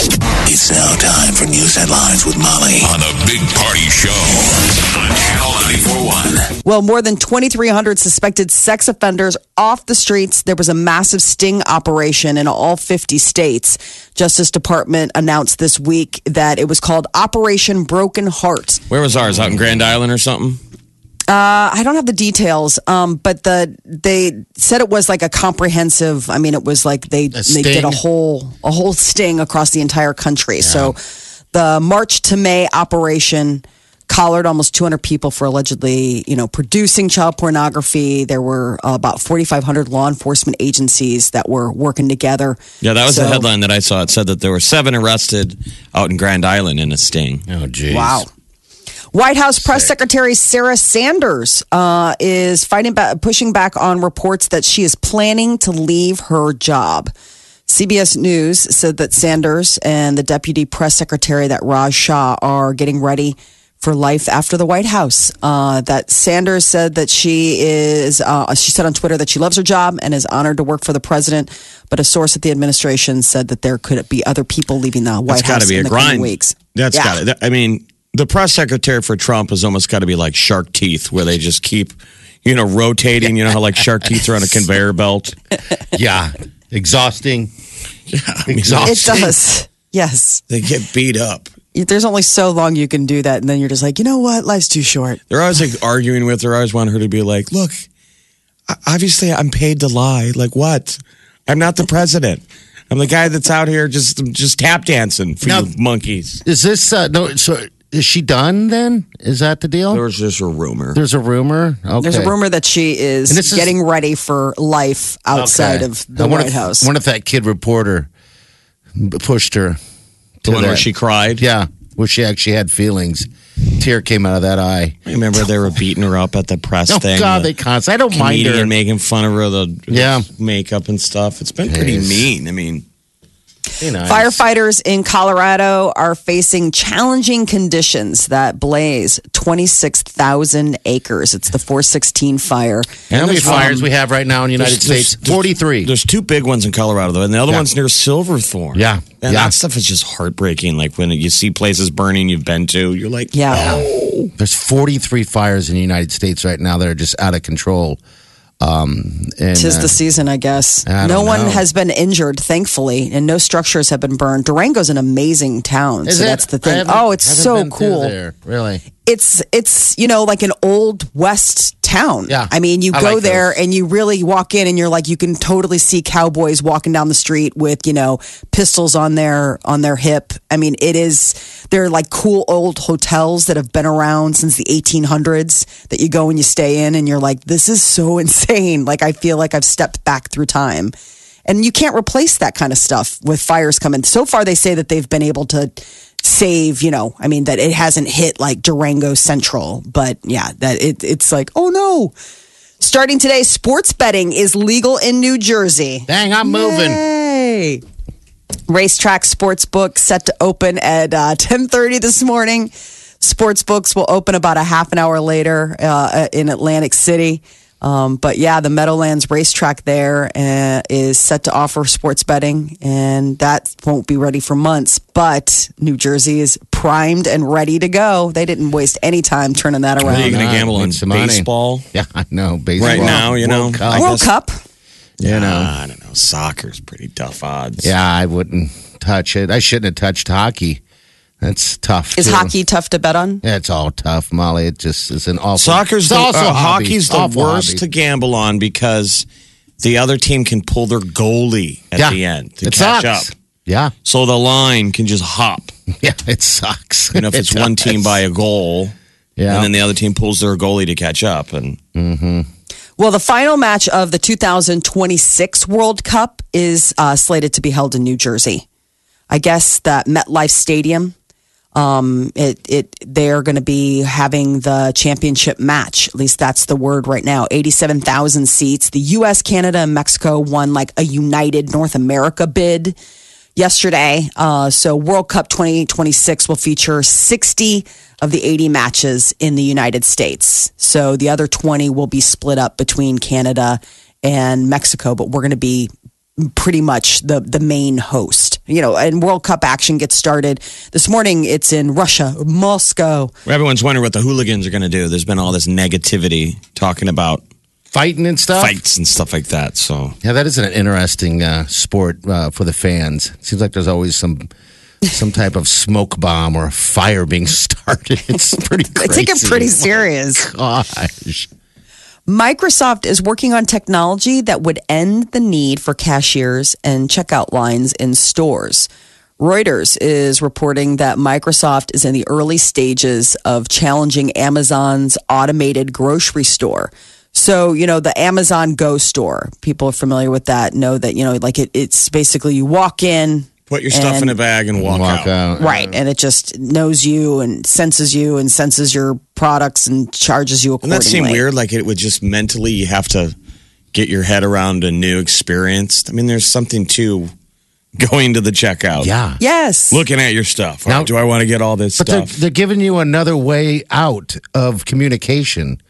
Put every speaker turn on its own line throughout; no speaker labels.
It's now time for news headlines with Molly on the Big Party Show on Channel 941.
Well, more than 2,300 suspected sex offenders off the streets. There was a massive sting operation in all 50 states. Justice Department announced this week that it was called Operation Broken Heart.
Where was ours? Out in Grand Island or something?
Uh, I don't have the details, um, but the they said it was like a comprehensive. I mean, it was like they they did a whole a whole sting across the entire country. So the March to May operation collared almost 200 people for allegedly, you know, producing child pornography. There were uh, about 4,500 law enforcement agencies that were working together.
Yeah, that was the headline that I saw. It said that there were seven arrested out in Grand Island in a sting.
Oh, geez.
Wow. White House Press Secretary Sarah Sanders uh, is fighting back, pushing back on reports that she is planning to leave her job. CBS News said that Sanders and the deputy press secretary, that Raj Shah, are getting ready for life after the White House. Uh, that Sanders said that she is, uh, she said on Twitter that she loves her job and is honored to work for the president. But a source at the administration said that there could be other people leaving the White
That's got
House
to be
in
a
the coming weeks.
That's
Yeah.
got to. I mean, the press secretary for Trump has almost got to be like shark teeth, where they just keep, you know, rotating. You know how like shark teeth are on a conveyor belt.
Yeah. Exhausting.
I mean,
It does. Yes.
They get beat up.
There's only so long you can do that. And then you're just like, you know what? Life's too short.
They're always like arguing with her. I always want her to be like, look, obviously I'm paid to lie. Like what? I'm not the president. I'm the guy that's out here just just tap dancing for
Now-
you monkeys.
Is this, uh, no, so is she done then? Is that the deal?
There's just a rumor.
There's a rumor. Okay.
There's a rumor that she is,
is-
getting ready for life outside
Okay.
of the
I wonder
White
if-
House.
wonder if that kid reporter pushed her.
The
to
one where she cried.
Yeah, where she actually had feelings. Tear came out of that eye.
I Remember they were beating her up at the press
Oh
thing.
God,
the
they constantly. I don't mind
comedian
her.
making fun of her, the
Yeah.
makeup and stuff. It's been pretty mean. I mean,
You know,
Firefighters in Colorado are facing challenging conditions that blaze 26,000 acres. It's the 416 fire.
How many fires
one-
we have right now in the United
there's-
States?
there's-
43.
There's two big ones in Colorado though, and the other
Yeah.
one's near Silverthorne.
Yeah.
and
Yeah.
that stuff is just heartbreaking. Like when you see places burning you've been to, you're like,
Yeah. Oh.
There's 43 fires in the United States right now that are just out of control. Um, and,
Tis
uh,
the season, I guess.
I
no one
know.
has been injured, thankfully, and no structures have been burned. Durango's an amazing town.
is
so
it?
that's the thing. Oh, it's so cool.
There, really.
it's it's you know like an old west town.
Yeah.
i mean you
I
go
like
there
those.
and you really walk in and you're like you can totally see cowboys walking down the street with you know pistols on their on their hip. I mean it is they're like cool old hotels that have been around since the 1800s that you go and you stay in and you're like this is so insane. Like i feel like i've stepped back through time. And you can't replace that kind of stuff with fires coming. So far they say that they've been able to save you know i mean that it hasn't hit like durango central but yeah that it, it's like oh no starting today sports betting is legal in new jersey
Dang, I'm moving.
Yay. racetrack sportsbook set to open at uh, 10.30 this morning sports books will open about a half an hour later uh, in atlantic city um, but yeah, the Meadowlands racetrack there uh, is set to offer sports betting, and that won't be ready for months. But New Jersey is primed and ready to go. They didn't waste any time turning that
Are you
around.
going to gamble on
make some money.
baseball?
Yeah, I know. Baseball.
Right now, you know,
World Cup.
I
World
guess-
Cup.
You know.
I don't know. Soccer's pretty tough odds.
Yeah, I wouldn't touch it. I shouldn't have touched hockey. That's tough.
Is
too.
hockey tough to bet on?
Yeah, it's all tough, Molly. It just is an awful.
Soccer's the,
also
uh, hockey's the
Awful
worst
hobby.
to gamble on because the other team can pull their goalie at
yeah.
the end to
it
catch
sucks.
up.
Yeah,
So the line can just hop.
yeah, it sucks.
You know, if it's
It
one team by a goal,
Yeah.
and then the other team pulls their goalie to catch up, and
Well, the final match of the 2026 World Cup is uh, slated to be held in New Jersey. I guess that MetLife Stadium. Um, it it they're going to be having the championship match. At least that's the word right now. Eighty-seven thousand seats. The U.S., Canada, and Mexico won like a united North America bid yesterday. Uh, so World Cup 2026 will feature 60 of the 80 matches in the United States. So the other 20 will be split up between Canada and Mexico, but we're going to be pretty much the the main host. You know, and World Cup action gets started this morning. It's in Russia, Moscow.
Everyone's wondering what the hooligans are going to do. There's been all this negativity talking about
Fighting and stuff.
fights and stuff like that. So
Yeah, that is an interesting uh, sport uh, for the fans. It seems like there's always some some type of smoke bomb or fire being started. It's pretty
They
crazy.
take it pretty serious.
Gosh.
Microsoft is working on technology that would end the need for cashiers and checkout lines in stores. Reuters is reporting that Microsoft is in the early stages of challenging Amazon's automated grocery store. So, you know, the Amazon Go store, people are familiar with that, know that, you know, like it, it's basically you walk in,
put your stuff in a bag and walk,
Walk
out.
out.
right, and it just knows you and senses you and senses your products and charges you
Doesn't that seem weird? Like it would just mentally, you have to get your head around a new experience. I mean, there's something to going to the checkout.
Yeah.
Yes.
Looking at your stuff.
Now-
do I want to get all this
But they're, they're giving you another way out of communication.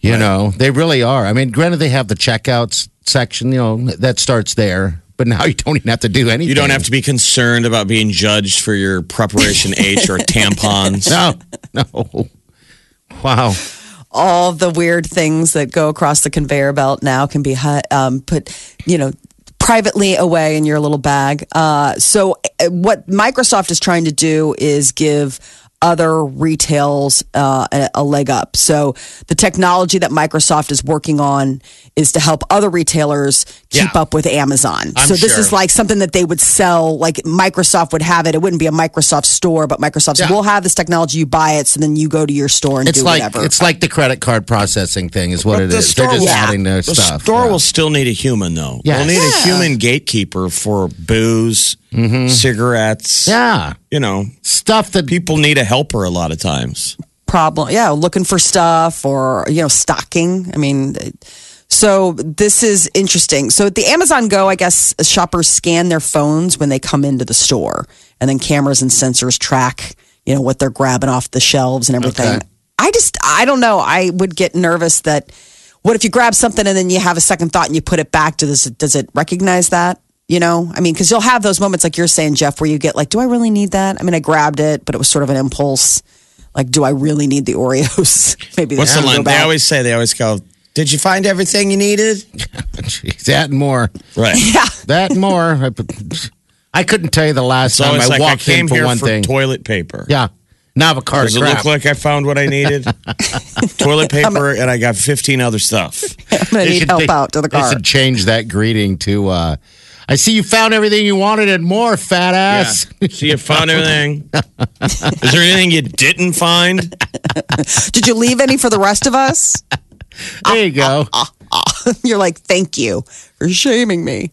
You know, they really are. I mean, granted, they have the checkouts section, you know, that starts there. But now you don't even have to do anything.
You don't have to be concerned about being judged for your preparation H or tampons.
No, no. Wow.
all the weird things that go across the conveyor belt now can be um, put, you know, privately away in your little bag. Uh, so, uh, what Microsoft is trying to do is give other retails uh, a, a leg up. So, the technology that Microsoft is working on is to help other retailers keep
Yeah.
up with Amazon.
I'm
so, this
sure.
is like something that they would sell, like Microsoft would have it. It wouldn't be a Microsoft store, but Microsoft
Yeah.
we'll have this technology, you buy it, so then you go to your store and
It's
do
like
whatever.
it's like the credit card processing thing is what
But
it
the
is.
store
They're just
will-
adding their
The
stuff.
The store
yeah.
will still need a human, though.
Yes.
We'll need
Yeah.
a human gatekeeper for booze, Mm-hmm. cigarettes.
yeah,
You know,
stuff that
people need a helper a lot of times.
problem. Yeah, looking for stuff or, you know, stocking. I mean, so this is interesting. So at the Amazon Go, I guess shoppers scan their phones when they come into the store and then cameras and sensors track, you know, what they're grabbing off the shelves and everything.
Okay.
I just, I don't know. I would get nervous that what if you grab something and then you have a second thought and you put it back? Does it, does it recognize that? You know, I mean, because you'll have those moments like you're saying, Jeff, where you get like, do I really need that? I mean, I grabbed it, but it was sort of an impulse. Like, do I really need the Oreos? Maybe
What's
they
the
should go
line? They always say, they always go, Did you find everything you needed?
Jeez, that and more.
Right.
yeah.
That and more. I, I couldn't tell you the last
It's
time I
like I
walked in for
here
one
for
thing.
toilet paper.
yeah. Now I have a cart
Does
of
it
crap.
look like I found what I needed? toilet paper, and I got 15 other stuff.
I'm going to need
should-
help
they-
out to the
They
car.
should change that greeting to uh, I see you found everything you wanted and more, fat ass.
Yeah. So you found everything. Is there anything you didn't find?
Did you leave any for the rest of us?
There you go.
You're like, thank you for shaming me.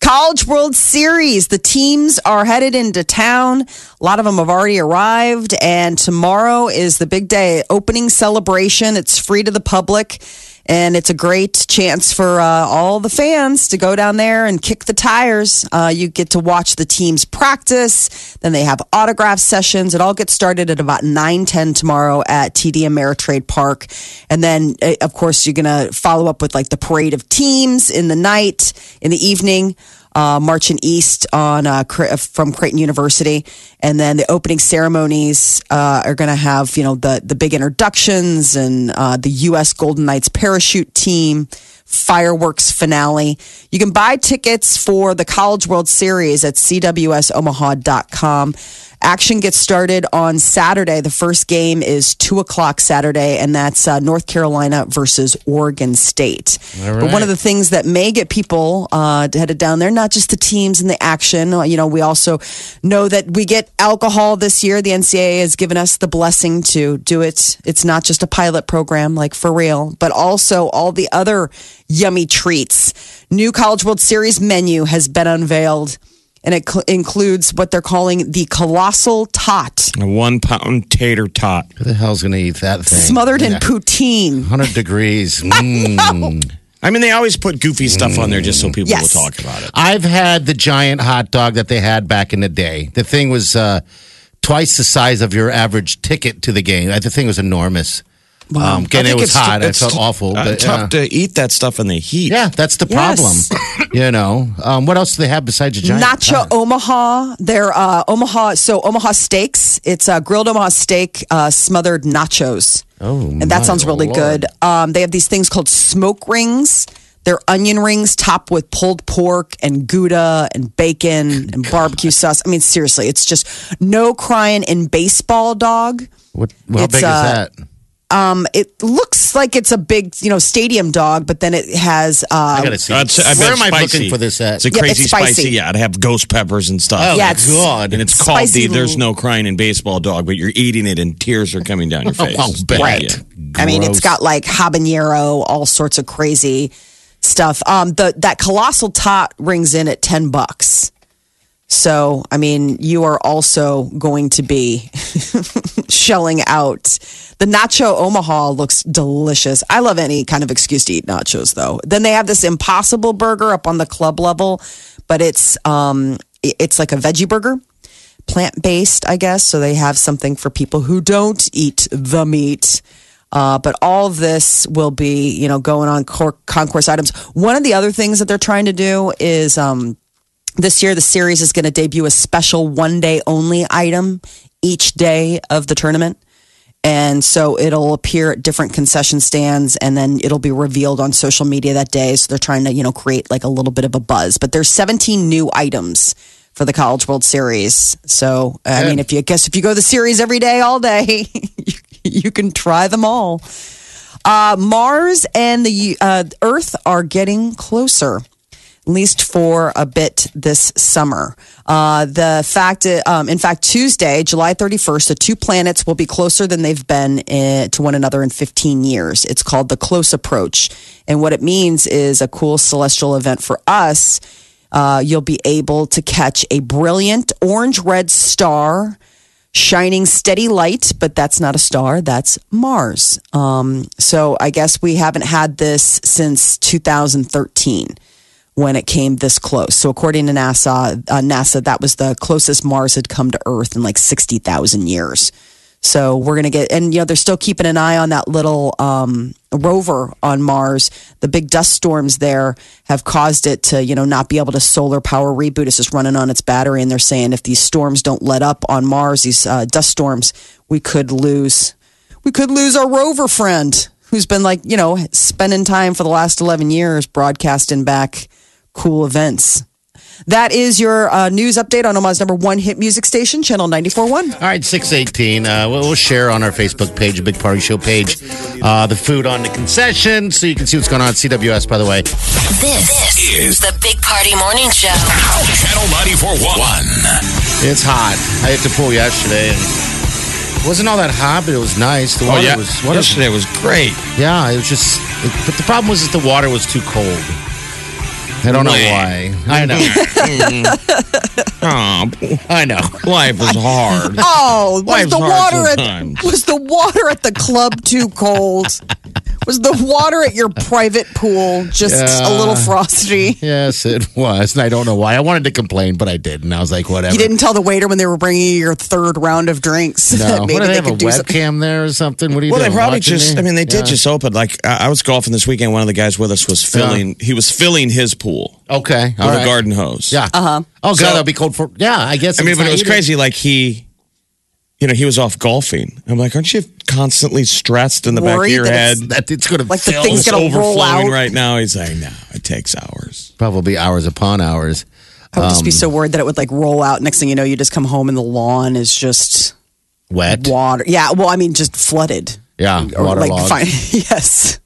College World Series. The teams are headed into town. A lot of them have already arrived, and tomorrow is the big day opening celebration. It's free to the public, and it's a great chance for uh, all the fans to go down there and kick the tires. Uh, you get to watch the teams practice. Then they have autograph sessions. It all gets started at about nine ten tomorrow at TD Ameritrade Park, and then uh, of course you're gonna follow up with like the parade of teams in the night, in the evening uh, marching east on uh, from Creighton University, and then the opening ceremonies uh, are going to have you know the the big introductions and uh, the U.S. Golden Knights parachute team. Fireworks finale. You can buy tickets for the College World Series at cwsomaha.com. Action gets started on Saturday. The first game is two o'clock Saturday, and that's uh, North Carolina versus Oregon State. But one of the things that may get people uh, headed down there, not just the teams and the action. uh, You know, we also know that we get alcohol this year. The NCAA has given us the blessing to do it. It's not just a pilot program, like for real, but also all the other yummy treats. New College World Series menu has been unveiled. And it cl- includes what they're calling the colossal tot,
A one pound tater tot.
Who the hell's going to eat that thing?
smothered in poutine.
100 degrees. Mm.
I mean, they always put goofy stuff on there just so people
Yes.
will talk about it.
I've had the giant hot dog that they had back in the day. The thing was uh, twice the size of your average ticket to the game. The thing was enormous. Um, again, it was
it's-
hot.
it's
it felt
t-
awful.
uh,
but,
tough
yeah.
to eat that stuff in the heat.
yeah, that's the problem.
Yes.
you know, um, what else do they have besides a giant
Nacho
hot-
Omaha. They're uh, Omaha. So Omaha steaks. It's uh, grilled Omaha steak, uh, smothered nachos.
Oh,
and that sounds really
Lord.
good. Um, they have these things called smoke rings. They're onion rings topped with pulled pork and gouda and bacon and barbecue sauce. I mean, seriously, it's just no crying in baseball dog.
What, how
It's,
big
uh,
is that?
Um, it looks like it's a big, you know, stadium dog, but then it has.
I
Uh,
gotta see.
Uh, it's- I bet
Where am I
spicy.
looking for this at?
It's a
Yeah,
crazy
it's spicy.
spicy. Yeah, to have ghost peppers and stuff.
Oh,
Yeah, it's-
God.
and it's called
Spicy
the "There's no crying in baseball" dog, but you're eating it and tears are coming down your face.
Oh,
It's
bet.
bad, yeah.
I mean, it's
Gross.
got like habanero, all sorts of crazy stuff. Um, the that colossal tot rings in at ten bucks. So, I mean, you are also going to be shelling out. The nacho Omaha looks delicious. I love any kind of excuse to eat nachos, though. Then they have this Impossible Burger up on the club level, but it's um, it's like a veggie burger plant based, I guess. So they have something for people who don't eat the meat. Uh, but all of this will be, you know, going on cor- concourse items. One of the other things that they're trying to do is um, this year the series is going to debut a special one day only item each day of the tournament. And so it'll appear at different concession stands and then it'll be revealed on social media that day. So they're trying to, you know, create like a little bit of a buzz. But there's 17 new items for the College World Series. So, I mean, if you I guess if you go to the series every day, all day, you, you can try them all. Uh, Mars and the uh, Earth are getting closer, at least for a bit this summer. Uh, the fact, um, in fact, Tuesday, July 31st, the two planets will be closer than they've been uh to one another in 15 years. It's called the Close Approach. And what it means is a cool celestial event for us. Uh, you'll be able to catch a brilliant orange red star shining steady light, but that's not a star, that's Mars. Um, so I guess we haven't had this since 2013 when it came this close. So according to NASA, uh, NASA that was the closest Mars had come to Earth in like 60,000 years. So we're going to get, and you know, they're still keeping an eye on that little um, rover on Mars. The big dust storms there have caused it to, you know, not be able to solar power reboot. It's just running on its battery. And they're saying if these storms don't let up on Mars, these uh, dust storms, we could lose, we could lose our rover friend who's been like, you know, spending time for the last 11 years broadcasting back cool events. That is your uh, news update on Omaha's number one hit music station, Channel 94.1.
All right, 618. Uh, we'll, we'll share on our Facebook page, a Big Party Show page, uh, the food on the concession so you can see what's going on at CWS, by the way.
is
This is the Big Party Morning Show.
Channel 94.1.
It's hot. I hit the pool yesterday and it wasn't all that hot, but it was nice. The
Oh yeah,
was water,
yesterday was great.
Yeah, it was just. It, but the problem was that the water was too cold. I don't know why. I know.
Oh,
I know.
life is hard.
Oh, was
Life's
the
hard
water at
sometimes.
was the water at the club too cold? Was the water at your private pool just a little frosty?
Yes, it was. And I don't know why. I wanted to complain, but I didn't. I was like, whatever.
You didn't tell the waiter when they were bringing you your third round of drinks that
No.
maybe
what, do they, have a
could do something.
webcam there or something? What are you think?
Well,
doing?
they probably
watching
just,
me?
I mean, they did
Yeah.
just open. Like, I I was golfing this weekend. One of the guys with us was filling, he was filling his pool
Okay.
with
all
a garden hose.
Yeah. Uh huh. Oh, God,
So-
that'll be cold for. Yeah, I guess.
I mean, but it was
heated.
crazy. Like, he, you know, he was off golfing. I'm like, aren't you constantly stressed in the back of
Worried
your
that
head?
it's-
That it's going to
Like the
fill.
thing's
It's
gonna roll
overflowing
out.
right now. He's like, no, it takes hours.
probably hours upon hours.
I would just
Um,
be so worried that it would like roll out. Next thing you know, you just come home and the lawn is just
Wet.
water. Yeah, well, I mean, just flooded.
Yeah,
Or like,
waterlogged.
fine. yes.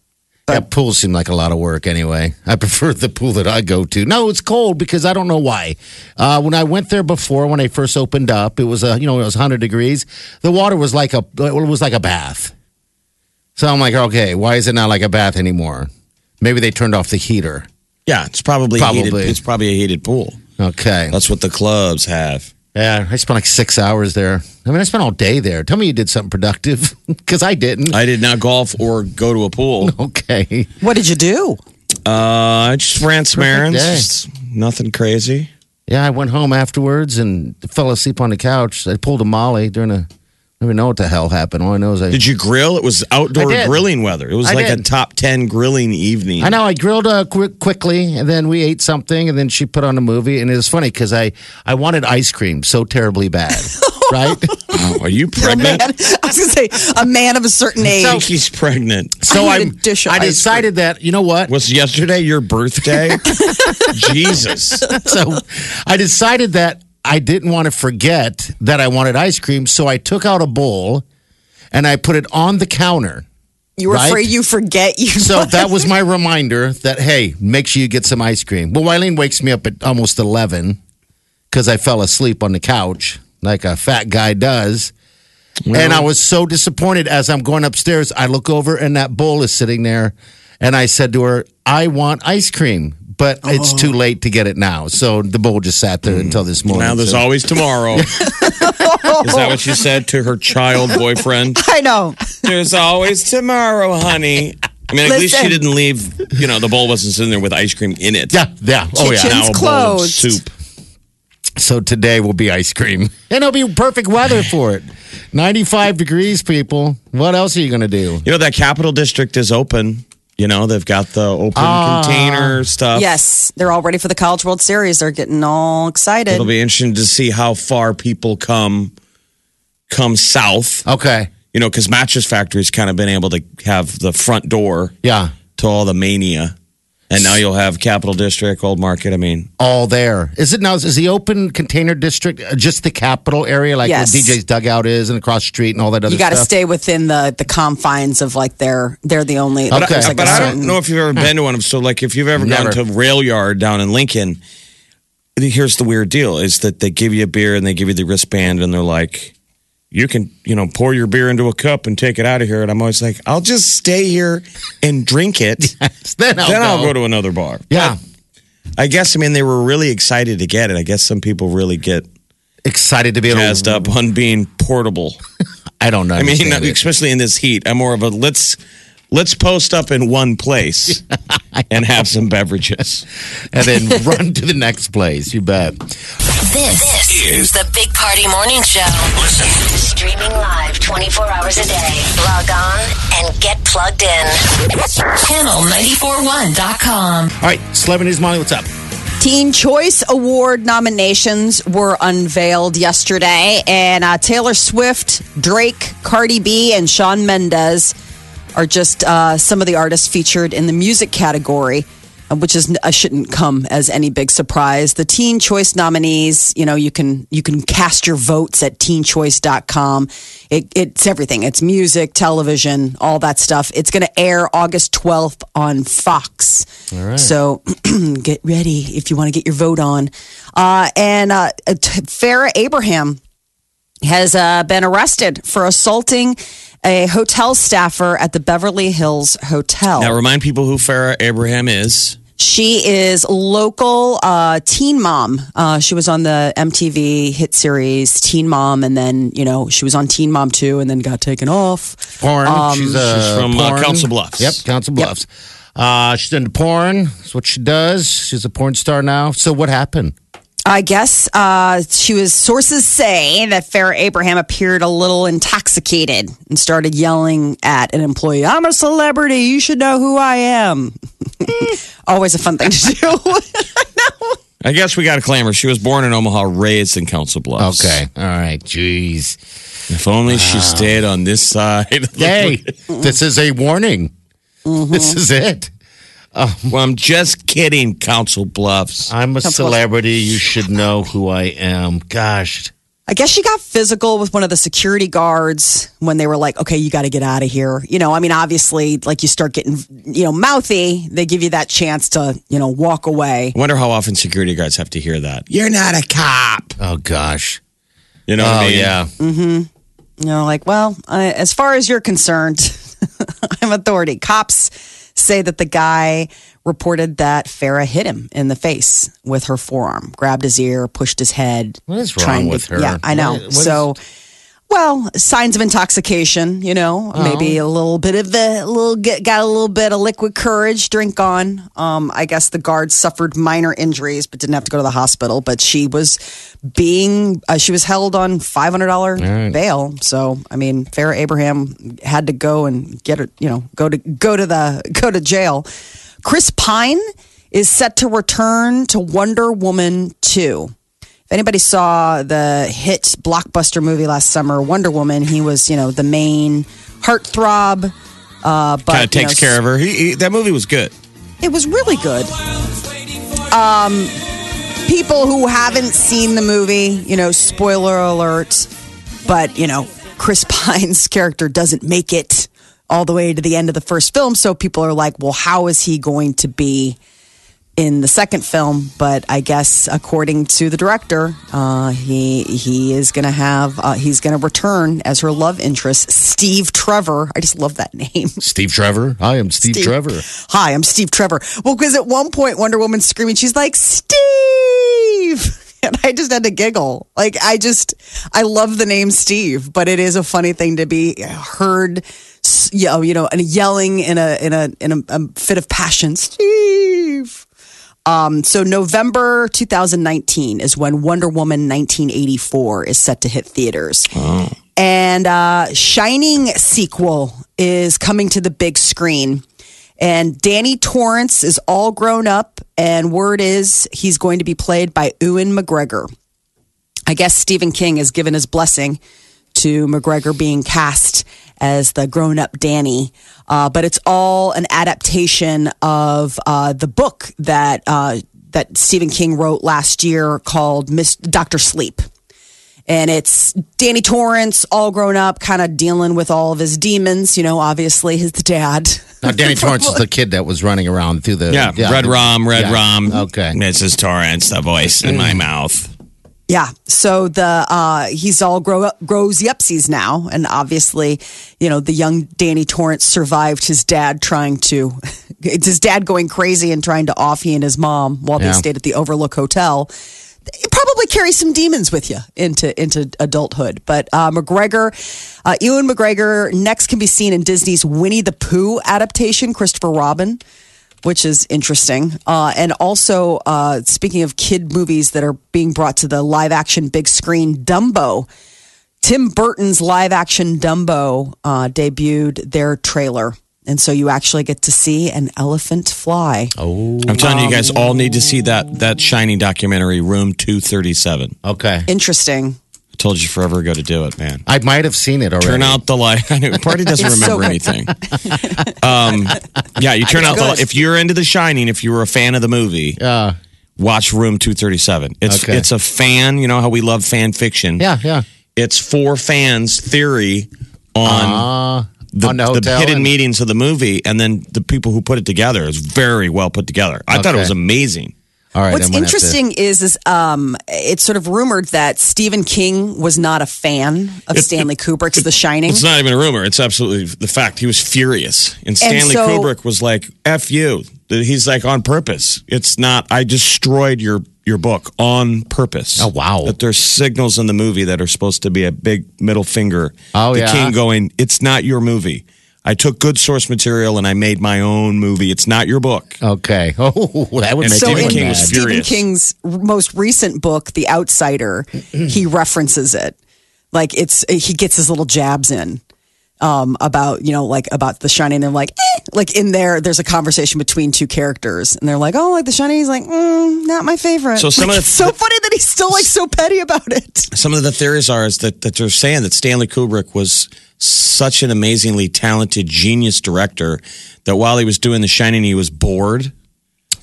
That pool seemed like a lot of work anyway. I prefer the pool that I go to. No, it's cold because I don't know why. Uh, when I went there before, when I first opened up, it was a you know it was 100 degrees. The water was like a it was like a bath. So I'm like, okay, why is it not like a bath anymore? Maybe they turned off the heater.
Yeah, it's probably,
Probably.
Heated, it's probably a heated pool.
Okay.
That's what the clubs have.
Yeah, I spent like six hours there. I mean, I spent all day there. Tell me you did something productive because I didn't.
I did not golf or go to a pool.
okay.
What did you do?
Uh, I just ran some errands. Just Nothing crazy.
Yeah, I went home afterwards and fell asleep on the couch. I pulled a Molly during a. I don't even know what the hell happened. All I know is I.
Did you grill? It was outdoor
I did.
grilling weather. It was
I
like a top 10 grilling evening.
I know I grilled uh, quick, quickly, and then we ate something, and then she put on a movie, and it was funny because I I wanted ice cream so terribly bad, right?
Oh, are you
You're a man.
pregnant?
I was going to say, a man of a certain age.
I think he's pregnant.
So
I
I
need a dish of
I
ice
decided that you know what?
Was yesterday your birthday? Jesus.
so I decided that I didn't want to forget that I wanted ice cream, so I took out a bowl and I put it on the counter.
you were
right?
afraid you forget you.
So that was my reminder that hey, make sure you get some ice cream. Well, Wileen wakes me up at almost eleven because I fell asleep on the couch like a fat guy does. and I was so disappointed as I'm going upstairs. I look over and that bowl is sitting there, and I said to her, "I want ice cream." But it's too oh. late to get it now. So the bowl just sat there hmm. until this morning.
Now there's
So-
always tomorrow. Is that what she said to her child boyfriend?
I know.
There's always tomorrow, honey. I mean, at least she didn't leave, you know, the bowl wasn't sitting there with ice cream in it.
Yeah, yeah. Oh, yeah.
Kitchen-
Now a bowl of
closed.
soup.
So today will be ice cream. And it'll be perfect weather for it. 95 degrees, people. What else are you going to do?
You know, that Capital District is open. You know, they've got the open ah. container stuff.
Yes, they're all ready for the College World Series. They're getting all excited.
It'll be interesting to see how far people come come south.
Okay.
You know, because Mattress Factory's kind of been able to have the front door
Yeah.
to all the mania. And now you'll have Capital District, Old Market. I mean,
All there. Is it now? Is the open container district uh, just the capital area, like
Yes.
where DJ's dugout is, and across the street, and all that other
you got to
stuff?
stay within the the confines of like they're they're the only.
Okay.
there's, like,
but
a
I
certain-
don't know if you've ever been to one of them. So, like, if you've ever
Never.
gone to Rail Yard down in Lincoln, here's the weird deal: is that they give you a beer and they give you the wristband, and they're like, "You can, you know, pour your beer into a cup and take it out of here." And I'm always like, "I'll just stay here and drink it,
then I'll
then
go.
I'll go to another bar."
Yeah.
I guess I mean they were really excited to get it. I guess some people really get
Excited to be able
jazzed
to.
up on being portable.
I don't know.
I mean, especially in this heat, I'm more of a let's let's post up in one place and have some beverages.
and then run to the next place. You bet.
This, is the Big Party Morning Show.
Listen.
Streaming live 24 hours a day. Log on and get plugged in. Channel941.com.
All right, Celebrity News Molly, what's up?
Teen Choice Award nominations were unveiled yesterday, and uh, Taylor Swift, Drake, Cardi B, and Shawn Mendes are just uh, some of the artists featured in the music category, uh, which is uh, shouldn't come as any big surprise. The Teen Choice nominees, you know, you can you can cast your votes at teenchoice.com. It, it's everything. It's music, television, all that stuff. It's going to air August 12th on Fox. All right. So get ready if you want to get your vote on. Uh, and uh, Farrah Abraham has uh, been arrested for assaulting a hotel staffer at the Beverly Hills Hotel.
Now, remind people who Farrah Abraham is.
She is local uh, teen mom. Uh, she was on the MTV hit series Teen Mom, and then you know she was on Teen Mom too, and then got taken off.
Porn.
Um,
she's, uh,
she's from, uh,
porn.
Council Bluffs.
Yep, Council
Yep.
Bluffs. Uh, she's into porn. That's what she does. She's a porn star now. So what happened?
I guess uh, she was. Sources say that Farrah Abraham appeared a little intoxicated and started yelling at an employee. I'm a celebrity. You should know who I am. Always a fun thing to do.
I guess we got to claim her. She was born in Omaha, raised in Council Bluffs.
Okay. All right. Jeez.
If only she stayed on this side.
Hey, this is a warning.
Mm-hmm.
This is it.
well, I'm just kidding, Council Bluffs.
I'm a celebrity. You should know who I am. Gosh.
I guess she got physical with one of the security guards when they were like, okay, you got to get out of here. You know, I mean, obviously, like you start getting, you know, mouthy, they give you that chance to, you know, walk away.
I wonder how often security guards have to hear that. You're not a cop.
Oh, gosh.
You know what
Oh,
I mean?
yeah. Mm hmm.
You know, like, well, uh, as far as you're concerned, I'm authority. Cops say that the guy reported that Farrah hit him in the face with her forearm, grabbed his ear, pushed his head.
What is wrong
trying to-
with her?
Yeah, I know.
What- what is-
so, well, signs of intoxication, you know,
Oh.
maybe a little bit of the little get, got a little bit of liquid courage drink on. Um, I guess the guard suffered minor injuries, but didn't have to go to the hospital. But she was being, uh, she was held on five hundred dollar
right.
bail. So, I mean, Farrah Abraham had to go and get her, you know, go to go to the go to jail. Chris Pine is set to return to Wonder Woman two. If anybody saw the hit blockbuster movie last summer, Wonder Woman, he was, you know, the main heartthrob. Uh, but
Kind of takes
you know,
care of her. He, he, that movie was good.
It was really good. Um, people who haven't seen the movie, you know, spoiler alert, but you know, Chris Pine's character doesn't make it all the way to the end of the first film, so people are like, "Well, how is he going to be?" In the second film, but I guess according to the director, uh, he he is going to have uh, he's going to return as her love interest, Steve Trevor. I just love that name.
Steve Trevor. Hi, I am Steve,
Steve.
Trevor.
Hi, I'm Steve Trevor. Well, because at one point Wonder Woman's screaming, she's like, Steve! And I just had to giggle. Like, I just, I love the name Steve, but it is a funny thing to be heard, you know, you know, and yelling in a, in a, in a, a fit of passion, Steve. Um, so November 2019 is when Wonder Woman 1984 is set to hit theaters. And uh, Shining sequel is coming to the big screen. And Danny Torrance is all grown up, and word is he's going to be played by Ewan McGregor. I guess Stephen King has given his blessing to McGregor being cast as the grown up Danny. Uh, but it's all an adaptation of uh, the book that uh, that Stephen King wrote last year called Miss Doctor Sleep. And it's Danny Torrance, all grown up, kind of dealing with all of his demons. You know, obviously his dad.
Now, Danny Torrance is the kid that was running around through the.
Yeah, Red
the-
Rum, Red
yeah.
Rum.
Okay.
Mrs. Torrance, the voice in my mouth.
Yeah. So the uh he's all grow up grows yupsies now. And obviously, you know, the young Danny Torrance survived his dad trying to it's his dad going crazy and trying to off he and his mom while they stayed at the Overlook Hotel. It probably carries some demons with you into into adulthood. But uh, McGregor, uh, Ewan McGregor, next can be seen in Disney's Winnie the Pooh adaptation, Christopher Robin, which is interesting. Uh, and also, uh, speaking of kid movies that are being brought to the live action big screen, Dumbo. Tim Burton's live action Dumbo uh, debuted their trailer. And so you actually get to see an elephant fly.
Oh,
I'm telling you, you guys all need to see that that Shining documentary, Room 237.
okay.
Interesting.
I told you forever ago to do it, man.
I might have seen it already.
Turn out the light. I know Party doesn't
It's so
remember anything. um, yeah, you turn out the light. If you're into The Shining, if you were a fan of the movie,
Uh,
watch Room 237. It's
Okay.
it's a fan. You know how we love fan fiction.
yeah, yeah.
It's four fans' theory on
Uh,
the,
on the
the hidden
and-
meetings of the movie, and then the people who put it together is very well put together. I thought it was amazing.
All right.
What's
I'm gonna
interesting is, is um, it's sort of rumored that Stephen King was not a fan of Stanley Kubrick's The Shining.
It's not even a rumor. It's absolutely the fact. He was furious. And Stanley
so-
Kubrick was like, F you. He's like, on purpose. It's not, I destroyed your, your book on purpose.
Oh, wow.
That there's signals in the movie that are supposed to be a big middle finger.
Oh,
the
yeah?
king going, it's not your movie. I took good source material and I made my own movie. It's not your book.
Okay. Oh, that would
And
make
so
Stephen
in
King was
mad.
Stephen
furious.
King's most recent book, The Outsider, he references it. Like it's he gets his little jabs in. Um, about you know like about The Shining. And like eh. like in there, there's a conversation between two characters, and they're like, oh, like The Shining. He's like, mm, not my favorite.
So some
Like,
of the-
it's so funny that he's still like so petty about it.
Some of the theories are is that, that they're saying that Stanley Kubrick was such an amazingly talented genius director that while he was doing The Shining, he was bored.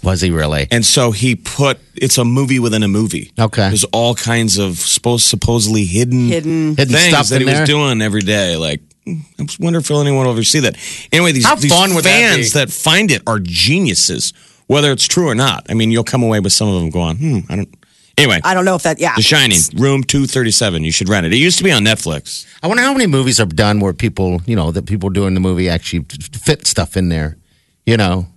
Was he really?
And so he put it's a movie within a movie.
Okay.
There's all kinds of supposed supposedly hidden
Hidden.
Hidden
things
stuff
that
in
he was doing every day. Like I just wonder if anyone will ever see that. Anyway, these,
How
these
fun would that
fans that, find it are geniuses, whether it's true or not. I mean, you'll come away with some of them going, hmm, I don't. Anyway,
I don't know if that. Yeah,
The Shining, room two thirty seven. You should rent it. It used to be on Netflix.
I wonder how many movies are done where people, you know, that people doing the movie actually fit stuff in there. You know,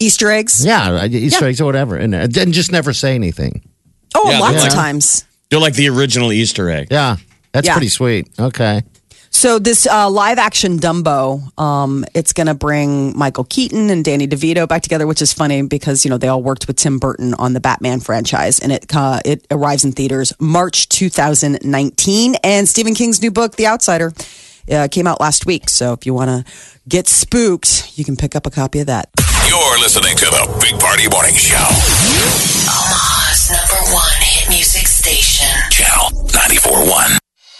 Easter eggs.
yeah, Easter eggs or whatever in there, and just never say anything.
Oh,
Yeah,
lots
they're
of
like-
times.
They're like the original Easter egg.
Yeah, that's
Yeah.
pretty sweet. Okay,
So this uh, live action Dumbo, um, it's going to bring Michael Keaton and Danny DeVito back together, which is funny because you know they all worked with Tim Burton on the Batman franchise, and it uh, it arrives in theaters March 2019. And Stephen King's new book, The Outsider, uh, came out last week. So if you want to get spooked, you can pick up a copy of that.
You're listening to the Big Party Morning Show.
Omaha's number one hit music station.
Channel 94.1.